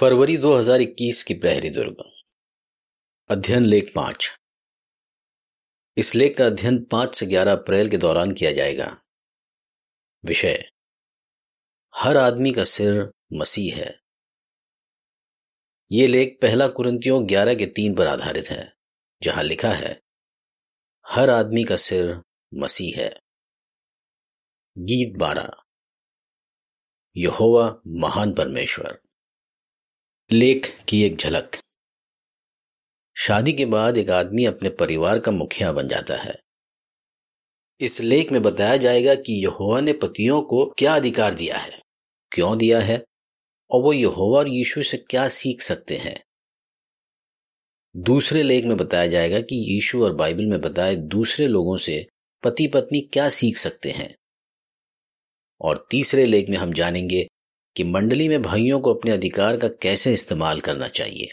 फरवरी 2021 की प्रहरी दुर्ग। अध्ययन लेख पाँच। इस लेख का अध्ययन पाँच से ग्यारह अप्रैल के दौरान किया जाएगा। विषय, हर आदमी का सिर मसीह है। ये लेख पहला कुरंतियों ग्यारह के तीन पर आधारित है, जहाँ लिखा है, हर आदमी का सिर मसीह है। गीत बारह, यहोवा महान परमेश्वर। लेख की एक झलक। शादी के बाद एक आदमी अपने परिवार का मुखिया बन जाता है। इस लेख में बताया जाएगा कि यहोवा ने पतियों को क्या अधिकार दिया है, क्यों दिया है, और वो यहोवा और यीशु से क्या सीख सकते हैं। दूसरे लेख में बताया जाएगा कि यीशु और बाइबल में बताए दूसरे लोगों से पति पत्नी क्या सीख सकते हैं। और तीसरे लेख में हम जानेंगे कि मंडली में भाइयों को अपने अधिकार का कैसे इस्तेमाल करना चाहिए।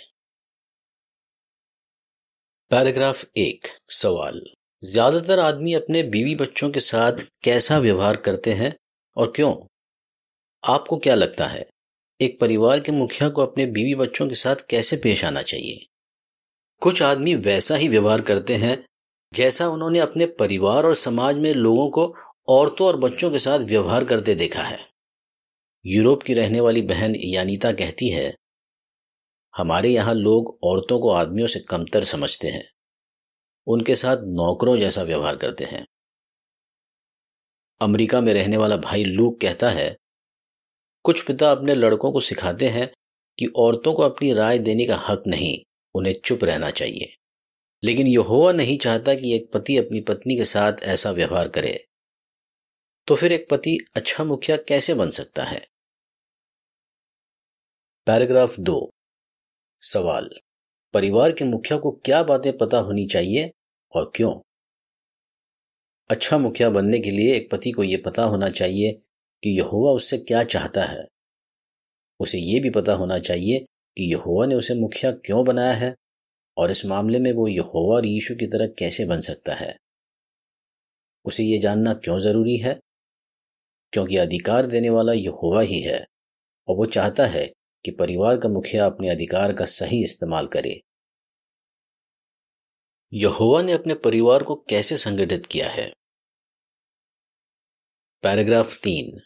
पैराग्राफ एक, सवाल। ज़्यादातर आदमी अपने बीवी बच्चों के साथ कैसा व्यवहार करते हैं और क्यों? आपको क्या लगता है, एक परिवार के मुखिया को अपने बीवी बच्चों के साथ कैसे पेश आना चाहिए? कुछ आदमी वैसा ही व्यवहार करते हैं, जैसा उन्होंने अपने परिवार और समाज में लोगों को औरतों और बच्चों के साथ व्यवहार करते देखा है। यूरोप की रहने वाली बहन यानीता कहती है, हमारे यहाँ लोग औरतों को आदमियों से कमतर समझते हैं। उनके साथ नौकरों जैसा व्यवहार करते हैं। अमेरिका में रहने वाला भाई लूक कहता है, कुछ पिता अपने लड़कों को सिखाते हैं कि औरतों को अपनी राय देने का हक नहीं, उन्हें चुप रहना चाहिए। लेकिन यहोवा नहीं चाहता कि एक पति अपनी पत्नी के साथ ऐसा व्यवहार करे। तो फिर एक पति अच्छा मुखिया कैसे बन सकता है? पैराग्राफ दो। सवाल, परिवार के मुखिया को क्या बातें पता होनी चाहिए और क्यों? अच्छा मुखिया बनने के लिए एक पति को यह पता होना चाहिए कि यहोवा उससे क्या चाहता है। उसे यह भी पता होना चाहिए कि यहोवा ने उसे मुखिया क्यों बनाया है और इस मामले में वो यहोवा और यीशु की तरह कैसे बन सकता है। उसे ये जानना क्यों ज़रूरी है? क्योंकि अधिकार देने वाला यहोवा ही है और वो चाहता है कि परिवार का मुखिया अपने अधिकार का सही इस्तेमाल करे। यहोवा ने अपने परिवार को कैसे संगठित किया है? पैराग्राफ तीन।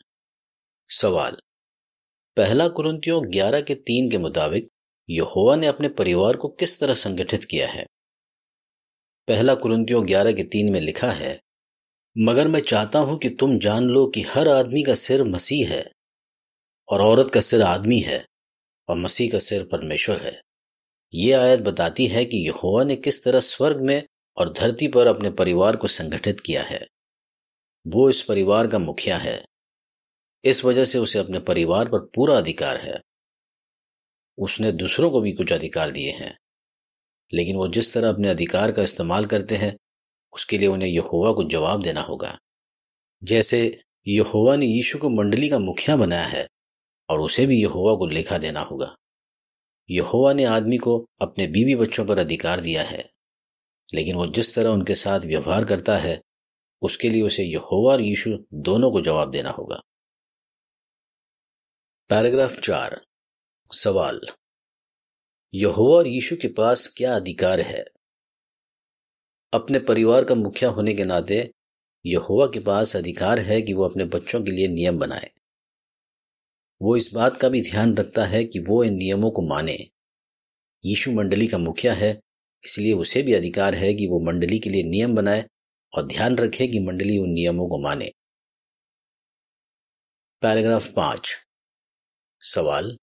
सवाल। पहला कुरंतियों ग्यारह के तीन के मुताबिक यहोवा ने अपने परिवार को किस तरह संगठित किया है? पहला कुरंतियों ग्यारह के तीन में लिखा है, मगर मैं चाहता हूँ कि तुम जान लो कि हर आदमी का सिर मसीह है और औरत का सिर आदमी है। और मसीह का सिर परमेश्वर है। ये आयत बताती है कि यहोवा ने किस तरह स्वर्ग में और धरती पर अपने परिवार को संगठित किया है। वो इस परिवार का मुखिया है। इस वजह से उसे अपने परिवार पर पूरा अधिकार है। उसने दूसरों को भी कुछ अधिकार दिए हैं। लेकिन वो जिस तरह अपने अधिकार का इस्तेमाल करते हैं, उसके लिए उन्हें यहोवा को जवाब देना होगा। जैसे यहोवा ने यीशु को मंडली का मुखिया बनाया है और उसे भी यहोवा को लेखा देना होगा। यहोवा ने आदमी को अपने बीवी बच्चों पर अधिकार दिया है, लेकिन वो जिस तरह उनके साथ व्यवहार करता है, उसके लिए उसे यहोवा और यीशु दोनों को जवाब देना होगा। पैराग्राफ चार। सवाल। यहोवा और यीशु के पास क्या अधिकार है? अपने परिवार का मुखिया होने के नाते यहोवा के पास अधिकार है कि वो अपने बच्चों के लिए नियम बनाए। वो इस बात का भी ध्यान रखता है कि वो इन नियमों को माने। यीशु मंडली का मुखिया है, इसलिए उसे भी अधिकार है कि वो मंडली के लिए नियम बनाए और ध्यान रखे कि मंडली उन नियमों को माने। पैराग्राफ पाँच। सवाल।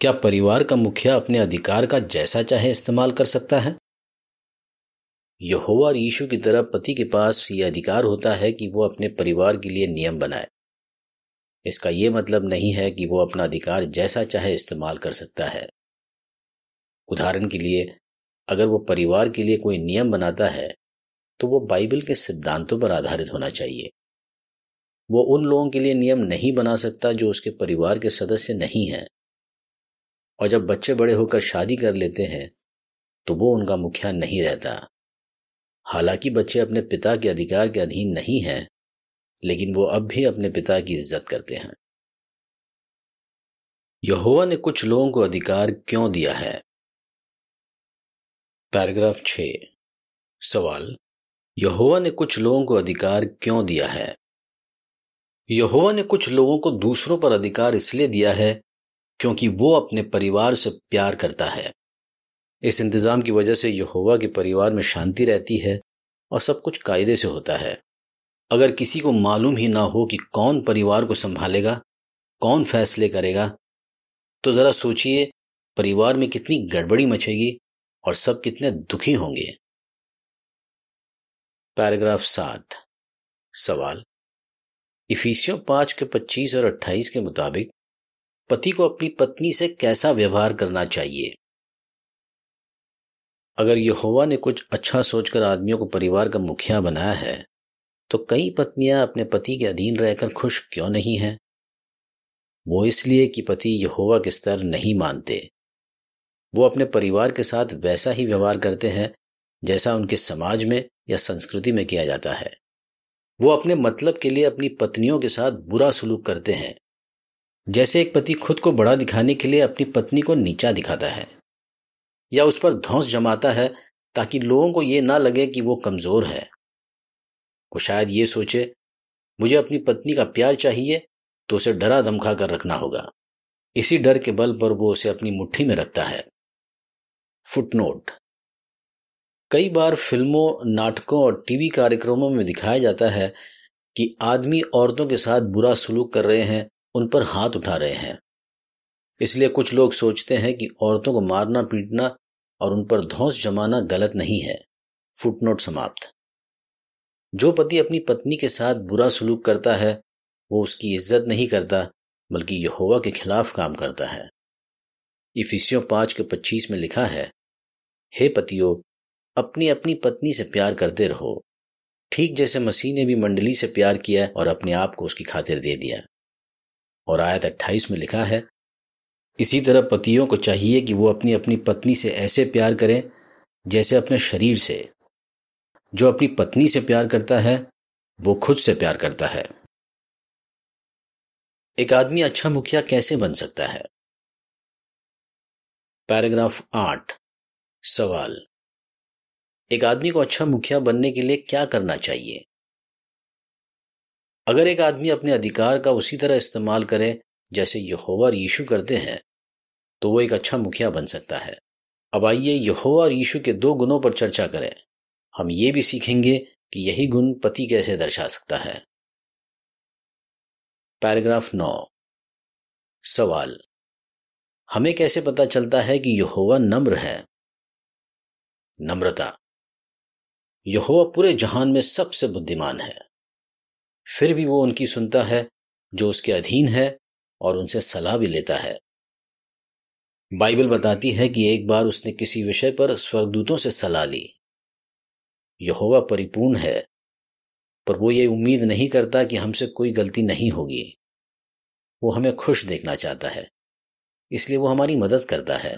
क्या परिवार का मुखिया अपने अधिकार का जैसा चाहे इस्तेमाल कर सकता है? यहोवा और यीशु की तरह पति के पास यह अधिकार होता है कि वो अपने परिवार के लिए नियम बनाए। इसका यह मतलब नहीं है कि वो अपना अधिकार जैसा चाहे इस्तेमाल कर सकता है। उदाहरण के लिए, अगर वो परिवार के लिए कोई नियम बनाता है तो वो बाइबल के सिद्धांतों पर आधारित होना चाहिए। वो उन लोगों के लिए नियम नहीं बना सकता जो उसके परिवार के सदस्य नहीं हैं। और जब बच्चे बड़े होकर शादी कर लेते हैं तो वो उनका मुखिया नहीं रहता। हालाँकि बच्चे अपने पिता के अधिकार के अधीन नहीं हैं लेकिन वो अब भी अपने पिता की इज़्ज़त करते हैं। यहोवा ने कुछ लोगों को अधिकार क्यों दिया है? पैराग्राफ छ। सवाल, यहोवा ने कुछ लोगों को अधिकार क्यों दिया है? यहोवा ने कुछ लोगों को दूसरों पर अधिकार इसलिए दिया है क्योंकि वो अपने परिवार से प्यार करता है। इस इंतज़ाम की वजह से यहोवा के परिवार में शांति रहती है और सब कुछ कायदे से होता है। अगर किसी को मालूम ही ना हो कि कौन परिवार को संभालेगा, कौन फैसले करेगा तो जरा सोचिए, परिवार में कितनी गड़बड़ी मचेगी और सब कितने दुखी होंगे। पैराग्राफ सात। सवाल। इफिसियों पाँच के पच्चीस और अट्ठाईस के मुताबिक, पति को अपनी पत्नी से कैसा व्यवहार करना चाहिए? अगर यहोवा ने कुछ अच्छा सोचकर आदमियों को परिवार का मुखिया बनाया है तो कई पत्नियाँ अपने पति के अधीन रहकर खुश क्यों नहीं हैं? वो इसलिए कि पति यहोवा के स्तर नहीं मानते। वो अपने परिवार के साथ वैसा ही व्यवहार करते हैं, जैसा उनके समाज में या संस्कृति में किया जाता है। वो अपने मतलब के लिए अपनी पत्नियों के साथ बुरा सलूक करते हैं। जैसे एक पति खुद को बड़ा दिखाने के लिए अपनी पत्नी को नीचा दिखाता है, या उस पर धौंस जमाता है ताकि लोगों को ये ना लगे कि वो कमज़ोर है। वो शायद ये सोचे, मुझे अपनी पत्नी का प्यार चाहिए तो उसे डरा धमका कर रखना होगा। इसी डर के बल पर वो उसे अपनी मुट्ठी में रखता है। फुटनोट। कई बार फ़िल्मों, नाटकों और टीवी कार्यक्रमों में दिखाया जाता है कि आदमी औरतों के साथ बुरा सलूक कर रहे हैं, उन पर हाथ उठा रहे हैं। इसलिए कुछ लोग सोचते हैं कि औरतों को मारना, पीटना और उन पर धौंस जमाना गलत नहीं है। फुटनोट समाप्त। जो पति अपनी पत्नी के साथ बुरा सलूक करता है, वो उसकी इज़्ज़त नहीं करता, बल्कि यहोवा के खिलाफ काम करता है। इफिसियों पाँच के पच्चीस में लिखा है, हे पतियों अपनी अपनी पत्नी से प्यार करते रहो। ठीक जैसे मसीह ने भी मंडली से प्यार किया और अपने आप को उसकी खातिर दे दिया। और आयत अट्ठाईस में लिखा है, इसी तरह पतियों को चाहिए कि वो अपनी अपनी पत्नी से ऐसे प्यार करें, जैसे अपने शरीर से। जो अपनी पत्नी से प्यार करता है, वो खुद से प्यार करता है। एक आदमी अच्छा मुखिया कैसे बन सकता है? पैराग्राफ आठ, सवाल। एक आदमी को अच्छा मुखिया बनने के लिए क्या करना चाहिए? अगर एक आदमी अपने अधिकार का उसी तरह इस्तेमाल करे, जैसे यहोवा और यीशु करते हैं तो वो एक अच्छा मुखिया बन सकता है। अब आइए यहोवा और यीशु के दो गुणों पर चर्चा करें। हम ये भी सीखेंगे कि यही गुण पति कैसे दर्शा सकता है। पैराग्राफ नौ। सवाल। हमें कैसे पता चलता है कि यहोवा नम्र है? नम्रता। यहोवा पूरे जहान में सबसे बुद्धिमान है। फिर भी वो उनकी सुनता है, जो उसके अधीन है और उनसे सलाह भी लेता है। बाइबल बताती है कि एक बार उसने किसी विषय पर स्वर्गदूतों से सलाह ली। यहोवा परिपूर्ण है, पर वो ये उम्मीद नहीं करता कि हमसे कोई गलती नहीं होगी। वो हमें खुश देखना चाहता है, इसलिए वो हमारी मदद करता है।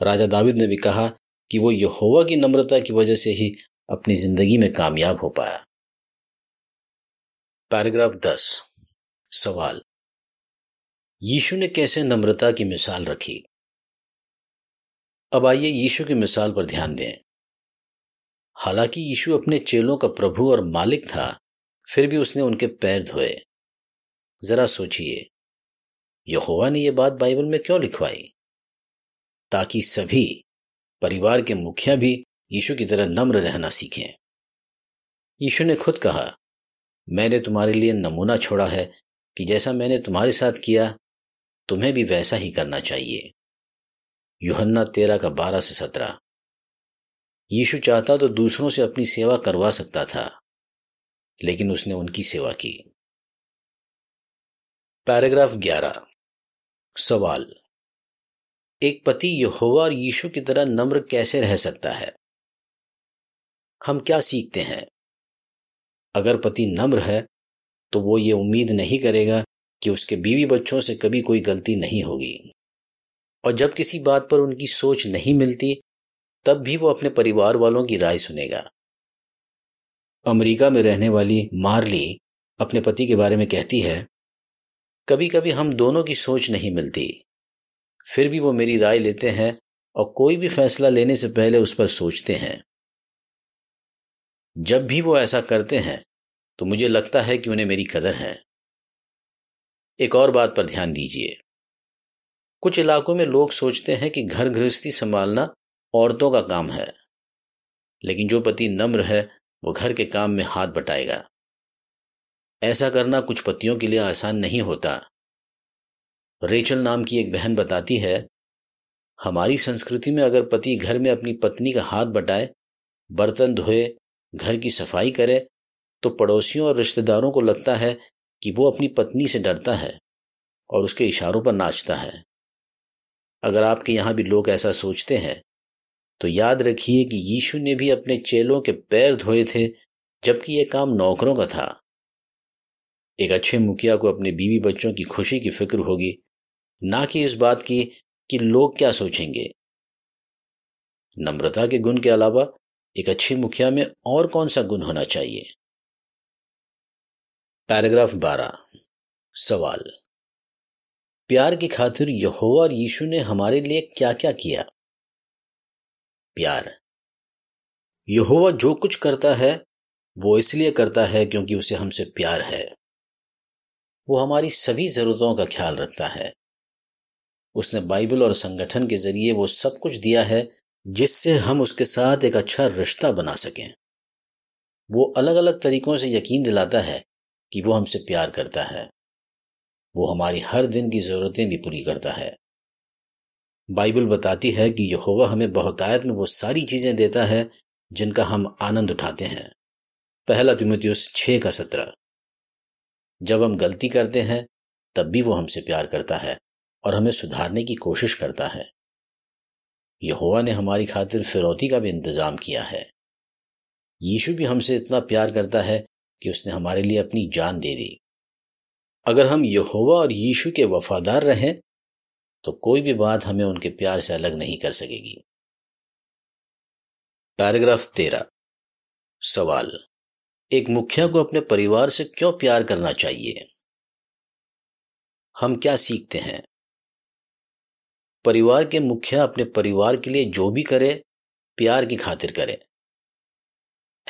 राजा दाविद ने भी कहा कि वो यहोवा की नम्रता की वजह से ही अपनी ज़िंदगी में कामयाब हो पाया। पैराग्राफ दस, सवाल। यीशु ने कैसे नम्रता की मिसाल रखी? अब आइए यीशु की मिसाल पर ध्यान दें। हालाँकि यीशु अपने चेलों का प्रभु और मालिक था, फिर भी उसने उनके पैर धोए। जरा सोचिए, यहोवा ने यह बात बाइबल में क्यों लिखवाई? ताकि सभी, परिवार के मुखिया भी यीशु की तरह नम्र रहना सीखें। यीशु ने खुद कहा, मैंने तुम्हारे लिए नमूना छोड़ा है कि जैसा मैंने तुम्हारे साथ किया, तुम्हें भी वैसा ही करना चाहिए। युहन्ना तेरह का बारह से सत्रह। यीशु चाहता तो दूसरों से अपनी सेवा करवा सकता था, लेकिन उसने उनकी सेवा की। पैराग्राफ 11 सवाल। एक पति यहोवा और यीशु की तरह नम्र कैसे रह सकता है? हम क्या सीखते हैं? अगर पति नम्र है तो वो ये उम्मीद नहीं करेगा कि उसके बीवी बच्चों से कभी कोई गलती नहीं होगी। और जब किसी बात पर उनकी सोच नहीं मिलती तब भी वो अपने परिवार वालों की राय सुनेगा। अमेरिका में रहने वाली मार्ली अपने पति के बारे में कहती है कभी कभी हम दोनों की सोच नहीं मिलती। फिर भी वो मेरी राय लेते हैं और कोई भी फैसला लेने से पहले उस पर सोचते हैं। जब भी वो ऐसा करते हैं तो मुझे लगता है कि उन्हें मेरी कदर है। एक और बात पर ध्यान दीजिए। कुछ इलाकों में लोग सोचते हैं कि घर गृहस्थी संभालना औरतों का काम है। लेकिन जो पति नम्र है, वो घर के काम में हाथ बटाएगा। ऐसा करना कुछ पतियों के लिए आसान नहीं होता। रेचल नाम की एक बहन बताती है, हमारी संस्कृति में अगर पति घर में अपनी पत्नी का हाथ बटाए, बर्तन धोए, घर की सफ़ाई करे तो पड़ोसियों और रिश्तेदारों को लगता है कि वो अपनी पत्नी से डरता है और उसके इशारों पर नाचता है। अगर आपके यहाँ भी लोग ऐसा सोचते हैं तो याद रखिए कि यीशु ने भी अपने चेलों के पैर धोए थे, जबकि यह काम नौकरों का था। एक अच्छे मुखिया को अपने बीवी बच्चों की खुशी की फ़िक्र होगी, ना कि इस बात की कि लोग क्या सोचेंगे। नम्रता के गुण के अलावा एक अच्छे मुखिया में और कौन सा गुण होना चाहिए? पैराग्राफ 12 सवाल। प्यार की खातिर यहोवा और यीशु ने हमारे लिए क्या क्या किया? प्यार। यहोवा जो कुछ करता है, वो इसलिए करता है क्योंकि उसे हमसे प्यार है। वो हमारी सभी जरूरतों का ख्याल रखता है। उसने बाइबल और संगठन के ज़रिए वो सब कुछ दिया है, जिससे हम उसके साथ एक अच्छा रिश्ता बना सकें। वो अलग अलग तरीकों से यकीन दिलाता है कि वो हमसे प्यार करता है। वो हमारी हर दिन की जरूरतें भी पूरी करता है। बाइबल बताती है कि यहोवा हमें बहुतायत में वो सारी चीज़ें देता है, जिनका हम आनंद उठाते हैं। पहला तिमुतियुस छह का सत्रह। जब हम गलती करते हैं, तब भी वो हमसे प्यार करता है और हमें सुधारने की कोशिश करता है। यहोवा ने हमारी खातिर फिरौती का भी इंतज़ाम किया है। यीशु भी हमसे इतना प्यार करता है कि उसने हमारे लिए अपनी जान दे दी। अगर हम यहोवा और यीशु के वफादार रहें तो कोई भी बात हमें उनके प्यार से अलग नहीं कर सकेगी। पैराग्राफ तेरह सवाल, एक मुखिया को अपने परिवार से क्यों प्यार करना चाहिए? हम क्या सीखते हैं? परिवार के मुखिया अपने परिवार के लिए जो भी करे, प्यार की खातिर करे।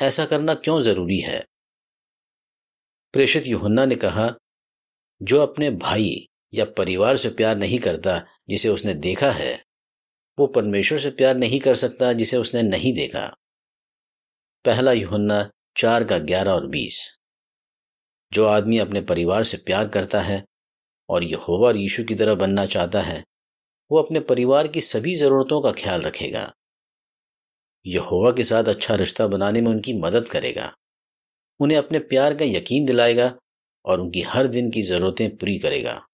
ऐसा करना क्यों ज़रूरी है? प्रेषित युहन्ना ने कहा, जो अपने भाई या परिवार से प्यार नहीं करता जिसे उसने देखा है। वो परमेश्वर से प्यार नहीं कर सकता जिसे उसने नहीं देखा। पहला यूहन्ना चार का ग्यारह और बीस। जो आदमी अपने परिवार से प्यार करता है और यहोवा और यीशु की तरह बनना चाहता है, वो अपने परिवार की सभी जरूरतों का ख्याल रखेगा। यहोवा के साथ अच्छा रिश्ता बनाने में उनकी मदद करेगा। उन्हें अपने प्यार का यकीन दिलाएगा और उनकी हर दिन की जरूरतें पूरी करेगा।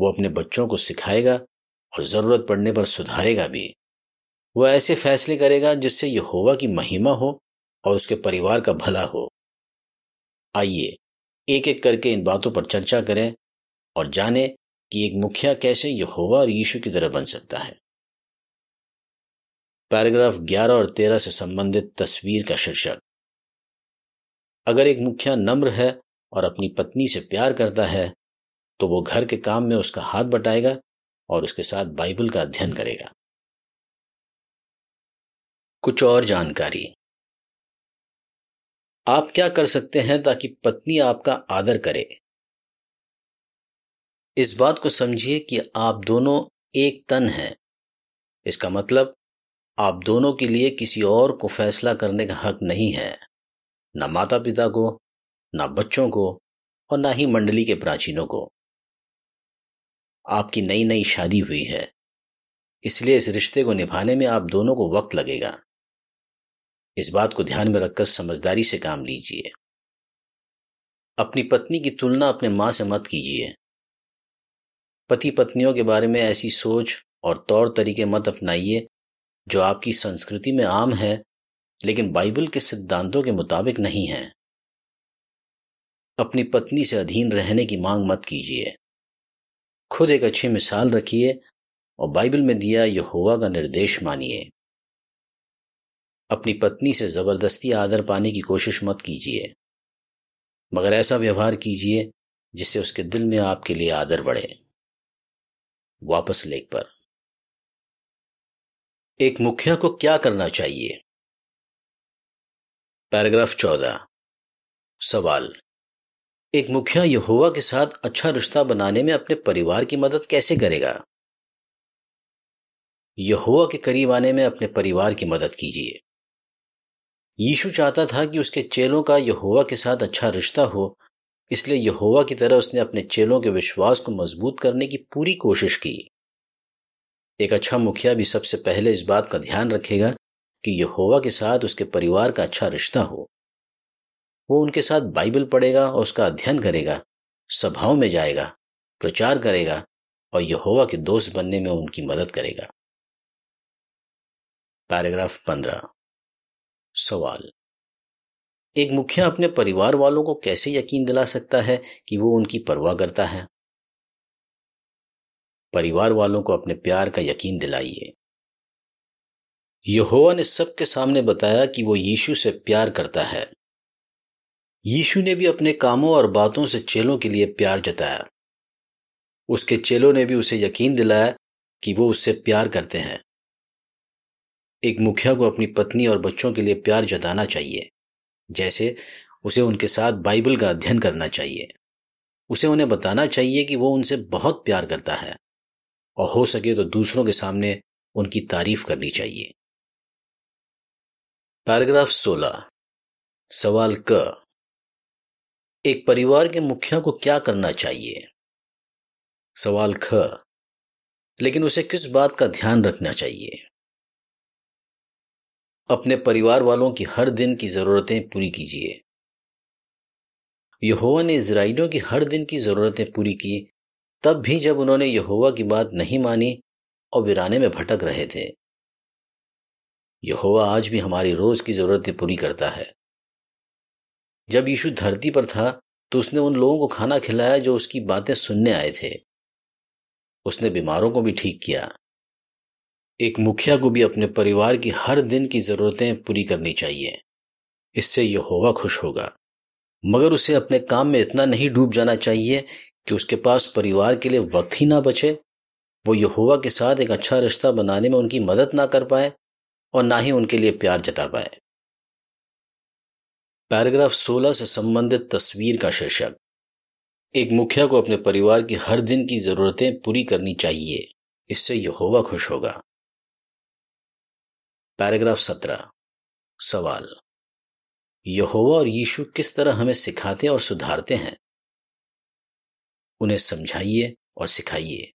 वो अपने बच्चों को सिखाएगा और ज़रूरत पड़ने पर सुधारेगा भी। वो ऐसे फैसले करेगा जिससे यहोवा की महिमा हो और उसके परिवार का भला हो। आइए एक एक करके इन बातों पर चर्चा करें और जाने कि एक मुखिया कैसे यहोवा और यीशु की तरह बन सकता है। पैराग्राफ 11 और 13 से संबंधित तस्वीर का शीर्षक। अगर एक मुखिया नम्र है और अपनी पत्नी से प्यार करता है तो वो घर के काम में उसका हाथ बटाएगा और उसके साथ बाइबल का अध्ययन करेगा। कुछ और जानकारी। आप क्या कर सकते हैं ताकि पत्नी आपका आदर करे? इस बात को समझिए कि आप दोनों एक तन हैं। इसका मतलब आप दोनों के लिए किसी और को फैसला करने का हक नहीं है। ना माता पिता को, ना बच्चों को और ना ही मंडली के प्राचीनों को। आपकी नई नई शादी हुई है। इसलिए इस रिश्ते को निभाने में आप दोनों को वक्त लगेगा। इस बात को ध्यान में रखकर समझदारी से काम लीजिए। अपनी पत्नी की तुलना अपने माँ से मत कीजिए। पति पत्नियों के बारे में ऐसी सोच और तौर तरीके मत अपनाइए, जो आपकी संस्कृति में आम है, लेकिन बाइबल के सिद्धांतों के मुताबिक नहीं है। अपनी पत्नी से अधीन रहने की मांग मत कीजिए। खुद एक अच्छी मिसाल रखिए और बाइबल में दिया यहोवा का निर्देश मानिए। अपनी पत्नी से ज़बरदस्ती आदर पाने की कोशिश मत कीजिए, मगर ऐसा व्यवहार कीजिए जिससे उसके दिल में आपके लिए आदर बढ़े। वापस लेख पर। एक मुखिया को क्या करना चाहिए? पैराग्राफ चौदह। सवाल। एक मुखिया यहोवा के साथ अच्छा रिश्ता बनाने में अपने परिवार की मदद कैसे करेगा? यहोवा के करीब आने में अपने परिवार की मदद कीजिए। यीशु चाहता था कि उसके चेलों का यहोवा के साथ अच्छा रिश्ता हो, इसलिए यहोवा की तरह उसने अपने चेलों के विश्वास को मज़बूत करने की पूरी कोशिश की। एक अच्छा मुखिया भी सबसे पहले इस बात का ध्यान रखेगा कि यहोवा के साथ उसके परिवार का अच्छा रिश्ता हो। वो उनके साथ बाइबल पढ़ेगा और उसका अध्ययन करेगा, सभाओं में जाएगा, प्रचार करेगा और यहोवा के दोस्त बनने में उनकी मदद करेगा। पैराग्राफ पंद्रह। सवाल। एक मुखिया अपने परिवार वालों को कैसे यकीन दिला सकता है कि वो उनकी परवाह करता है? परिवार वालों को अपने प्यार का यकीन दिलाइए। यहोवा ने सबके सामने बताया कि वो यीशु से प्यार करता है। यीशु ने भी अपने कामों और बातों से चेलों के लिए प्यार जताया। उसके चेलों ने भी उसे यकीन दिलाया कि वो उससे प्यार करते हैं। एक मुखिया को अपनी पत्नी और बच्चों के लिए प्यार जताना चाहिए, जैसे उसे उनके साथ बाइबल का अध्ययन करना चाहिए। उसे उन्हें बताना चाहिए कि वो उनसे बहुत प्यार करता है, और हो सके तो दूसरों के सामने उनकी तारीफ़ करनी चाहिए। पैराग्राफ 16 सवाल क। एक परिवार के मुखिया को क्या करना चाहिए? सवाल ख। लेकिन उसे किस बात का ध्यान रखना चाहिए? अपने परिवार वालों की हर दिन की जरूरतें पूरी कीजिए। यहोवा ने इसराइलियों की हर दिन की जरूरतें पूरी की, तब भी जब उन्होंने यहोवा की बात नहीं मानी और वीराने में भटक रहे थे। यहोवा आज भी हमारी रोज की जरूरतें पूरी करता है। जब यीशु धरती पर था तो उसने उन लोगों को खाना खिलाया जो उसकी बातें सुनने आए थे। उसने बीमारों को भी ठीक किया। एक मुखिया को भी अपने परिवार की हर दिन की जरूरतें पूरी करनी चाहिए। इससे यहोवा खुश होगा। मगर उसे अपने काम में इतना नहीं डूब जाना चाहिए कि उसके पास परिवार के लिए वक्त ही ना बचे। वो यहोवा के साथ एक अच्छा रिश्ता बनाने में उनकी मदद ना कर पाए और ना ही उनके लिए प्यार जता पाए। पैराग्राफ 16 से संबंधित तस्वीर का शीर्षक। एक मुखिया को अपने परिवार की हर दिन की जरूरतें पूरी करनी चाहिए। इससे यहोवा खुश होगा। पैराग्राफ सत्रह। सवाल। यहोवा और यीशु किस तरह हमें सिखाते और सुधारते हैं? उन्हें समझाइए और सिखाइए।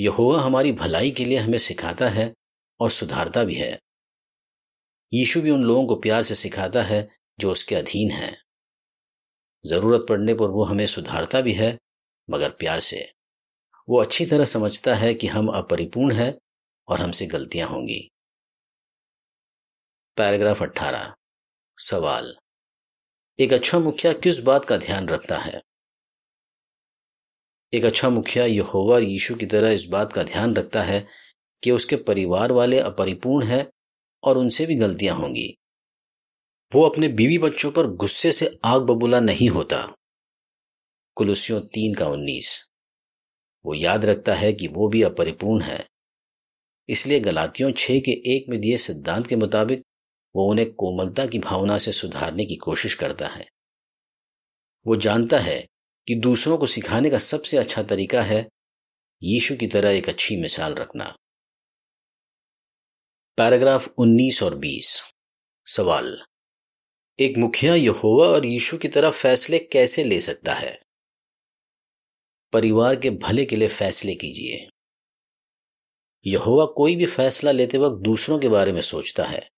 यहोवा हमारी भलाई के लिए हमें सिखाता है और सुधारता भी है। यीशु भी उन लोगों को प्यार से सिखाता है जो उसके अधीन हैं। ज़रूरत पड़ने पर वो हमें सुधारता भी है, मगर प्यार से। वो अच्छी तरह समझता है कि हम अपरिपूर्ण हैं और हमसे गलतियाँ होंगी। पैराग्राफ 18 सवाल। एक अच्छा मुखिया किस बात का ध्यान रखता है? एक अच्छा मुखिया यहोवा यीशु की तरह इस बात का ध्यान रखता है कि उसके परिवार वाले अपरिपूर्ण हैं और उनसे भी गलतियाँ होंगी। वो अपने बीवी बच्चों पर गुस्से से आग बबूला नहीं होता। कुलुसियों तीन का उन्नीस। वो याद रखता है कि वो भी अपरिपूर्ण है। इसलिए गलातियों छह के एक में दिए सिद्धांत के मुताबिक वो उन्हें कोमलता की भावना से सुधारने की कोशिश करता है। वो जानता है कि दूसरों को सिखाने का सबसे अच्छा तरीका है यीशु की तरह एक अच्छी मिसाल रखना। पैराग्राफ 19 और 20 सवाल, एक मुखिया यहोवा और यीशु की तरह फैसले कैसे ले सकता है? परिवार के भले के लिए फैसले कीजिए। यहोवा कोई भी फैसला लेते वक्त दूसरों के बारे में सोचता है।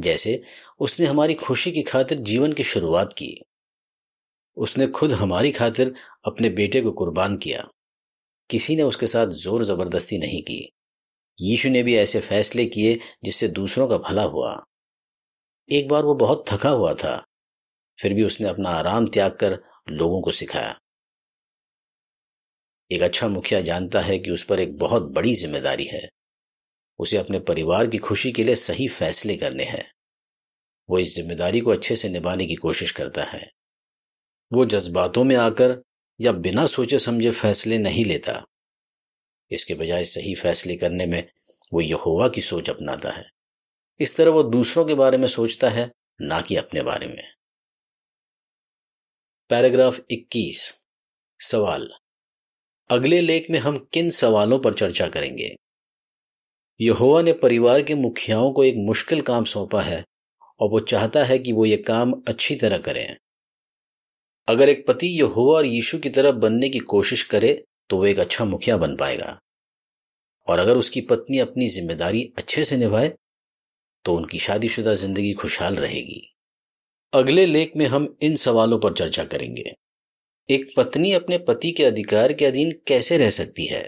जैसे, उसने हमारी खुशी की खातिर जीवन की शुरुआत की। उसने खुद हमारी खातिर अपने बेटे को कुर्बान किया। किसी ने उसके साथ ज़ोर ज़बरदस्ती नहीं की। यीशु ने भी ऐसे फैसले किए जिससे दूसरों का भला हुआ। एक बार वो बहुत थका हुआ था। फिर भी उसने अपना आराम त्याग कर लोगों को सिखाया। एक अच्छा मुखिया जानता है कि उस पर एक बहुत बड़ी ज़िम्मेदारी है। उसे अपने परिवार की खुशी के लिए सही फैसले करने हैं। वो इस ज़िम्मेदारी को अच्छे से निभाने की कोशिश करता है। वो जज्बातों में आकर या बिना सोचे समझे फैसले नहीं लेता। इसके बजाय सही फैसले करने में वो यहोवा की सोच अपनाता है। इस तरह वो दूसरों के बारे में सोचता है, ना कि अपने बारे में। पैराग्राफ 21 सवाल। अगले लेख में हम किन सवालों पर चर्चा करेंगे? यहोवा ने परिवार के मुखियाओं को एक मुश्किल काम सौंपा है, और वो चाहता है कि वो ये काम अच्छी तरह करें। अगर एक पति यहोवा और यीशु की तरह बनने की कोशिश करे तो वो एक अच्छा मुखिया बन पाएगा। और अगर उसकी पत्नी अपनी ज़िम्मेदारी अच्छे से निभाए तो उनकी शादीशुदा ज़िंदगी खुशहाल रहेगी। अगले लेख में हम इन सवालों पर चर्चा करेंगे। एक पत्नी अपने पति के अधिकार के अधीन कैसे रह सकती है?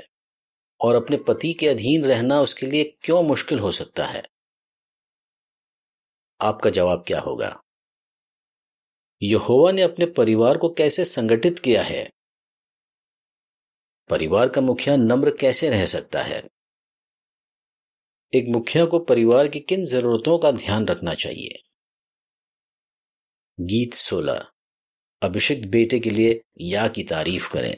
और अपने पति के अधीन रहना उसके लिए क्यों मुश्किल हो सकता है? आपका जवाब क्या होगा? यहोवा ने अपने परिवार को कैसे संगठित किया है? परिवार का मुखिया नम्र कैसे रह सकता है? एक मुखिया को परिवार की किन जरूरतों का ध्यान रखना चाहिए? गीत सोलह। अभिषिक्त बेटे के लिए या की तारीफ़ करें।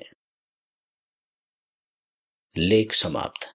लेख समाप्त।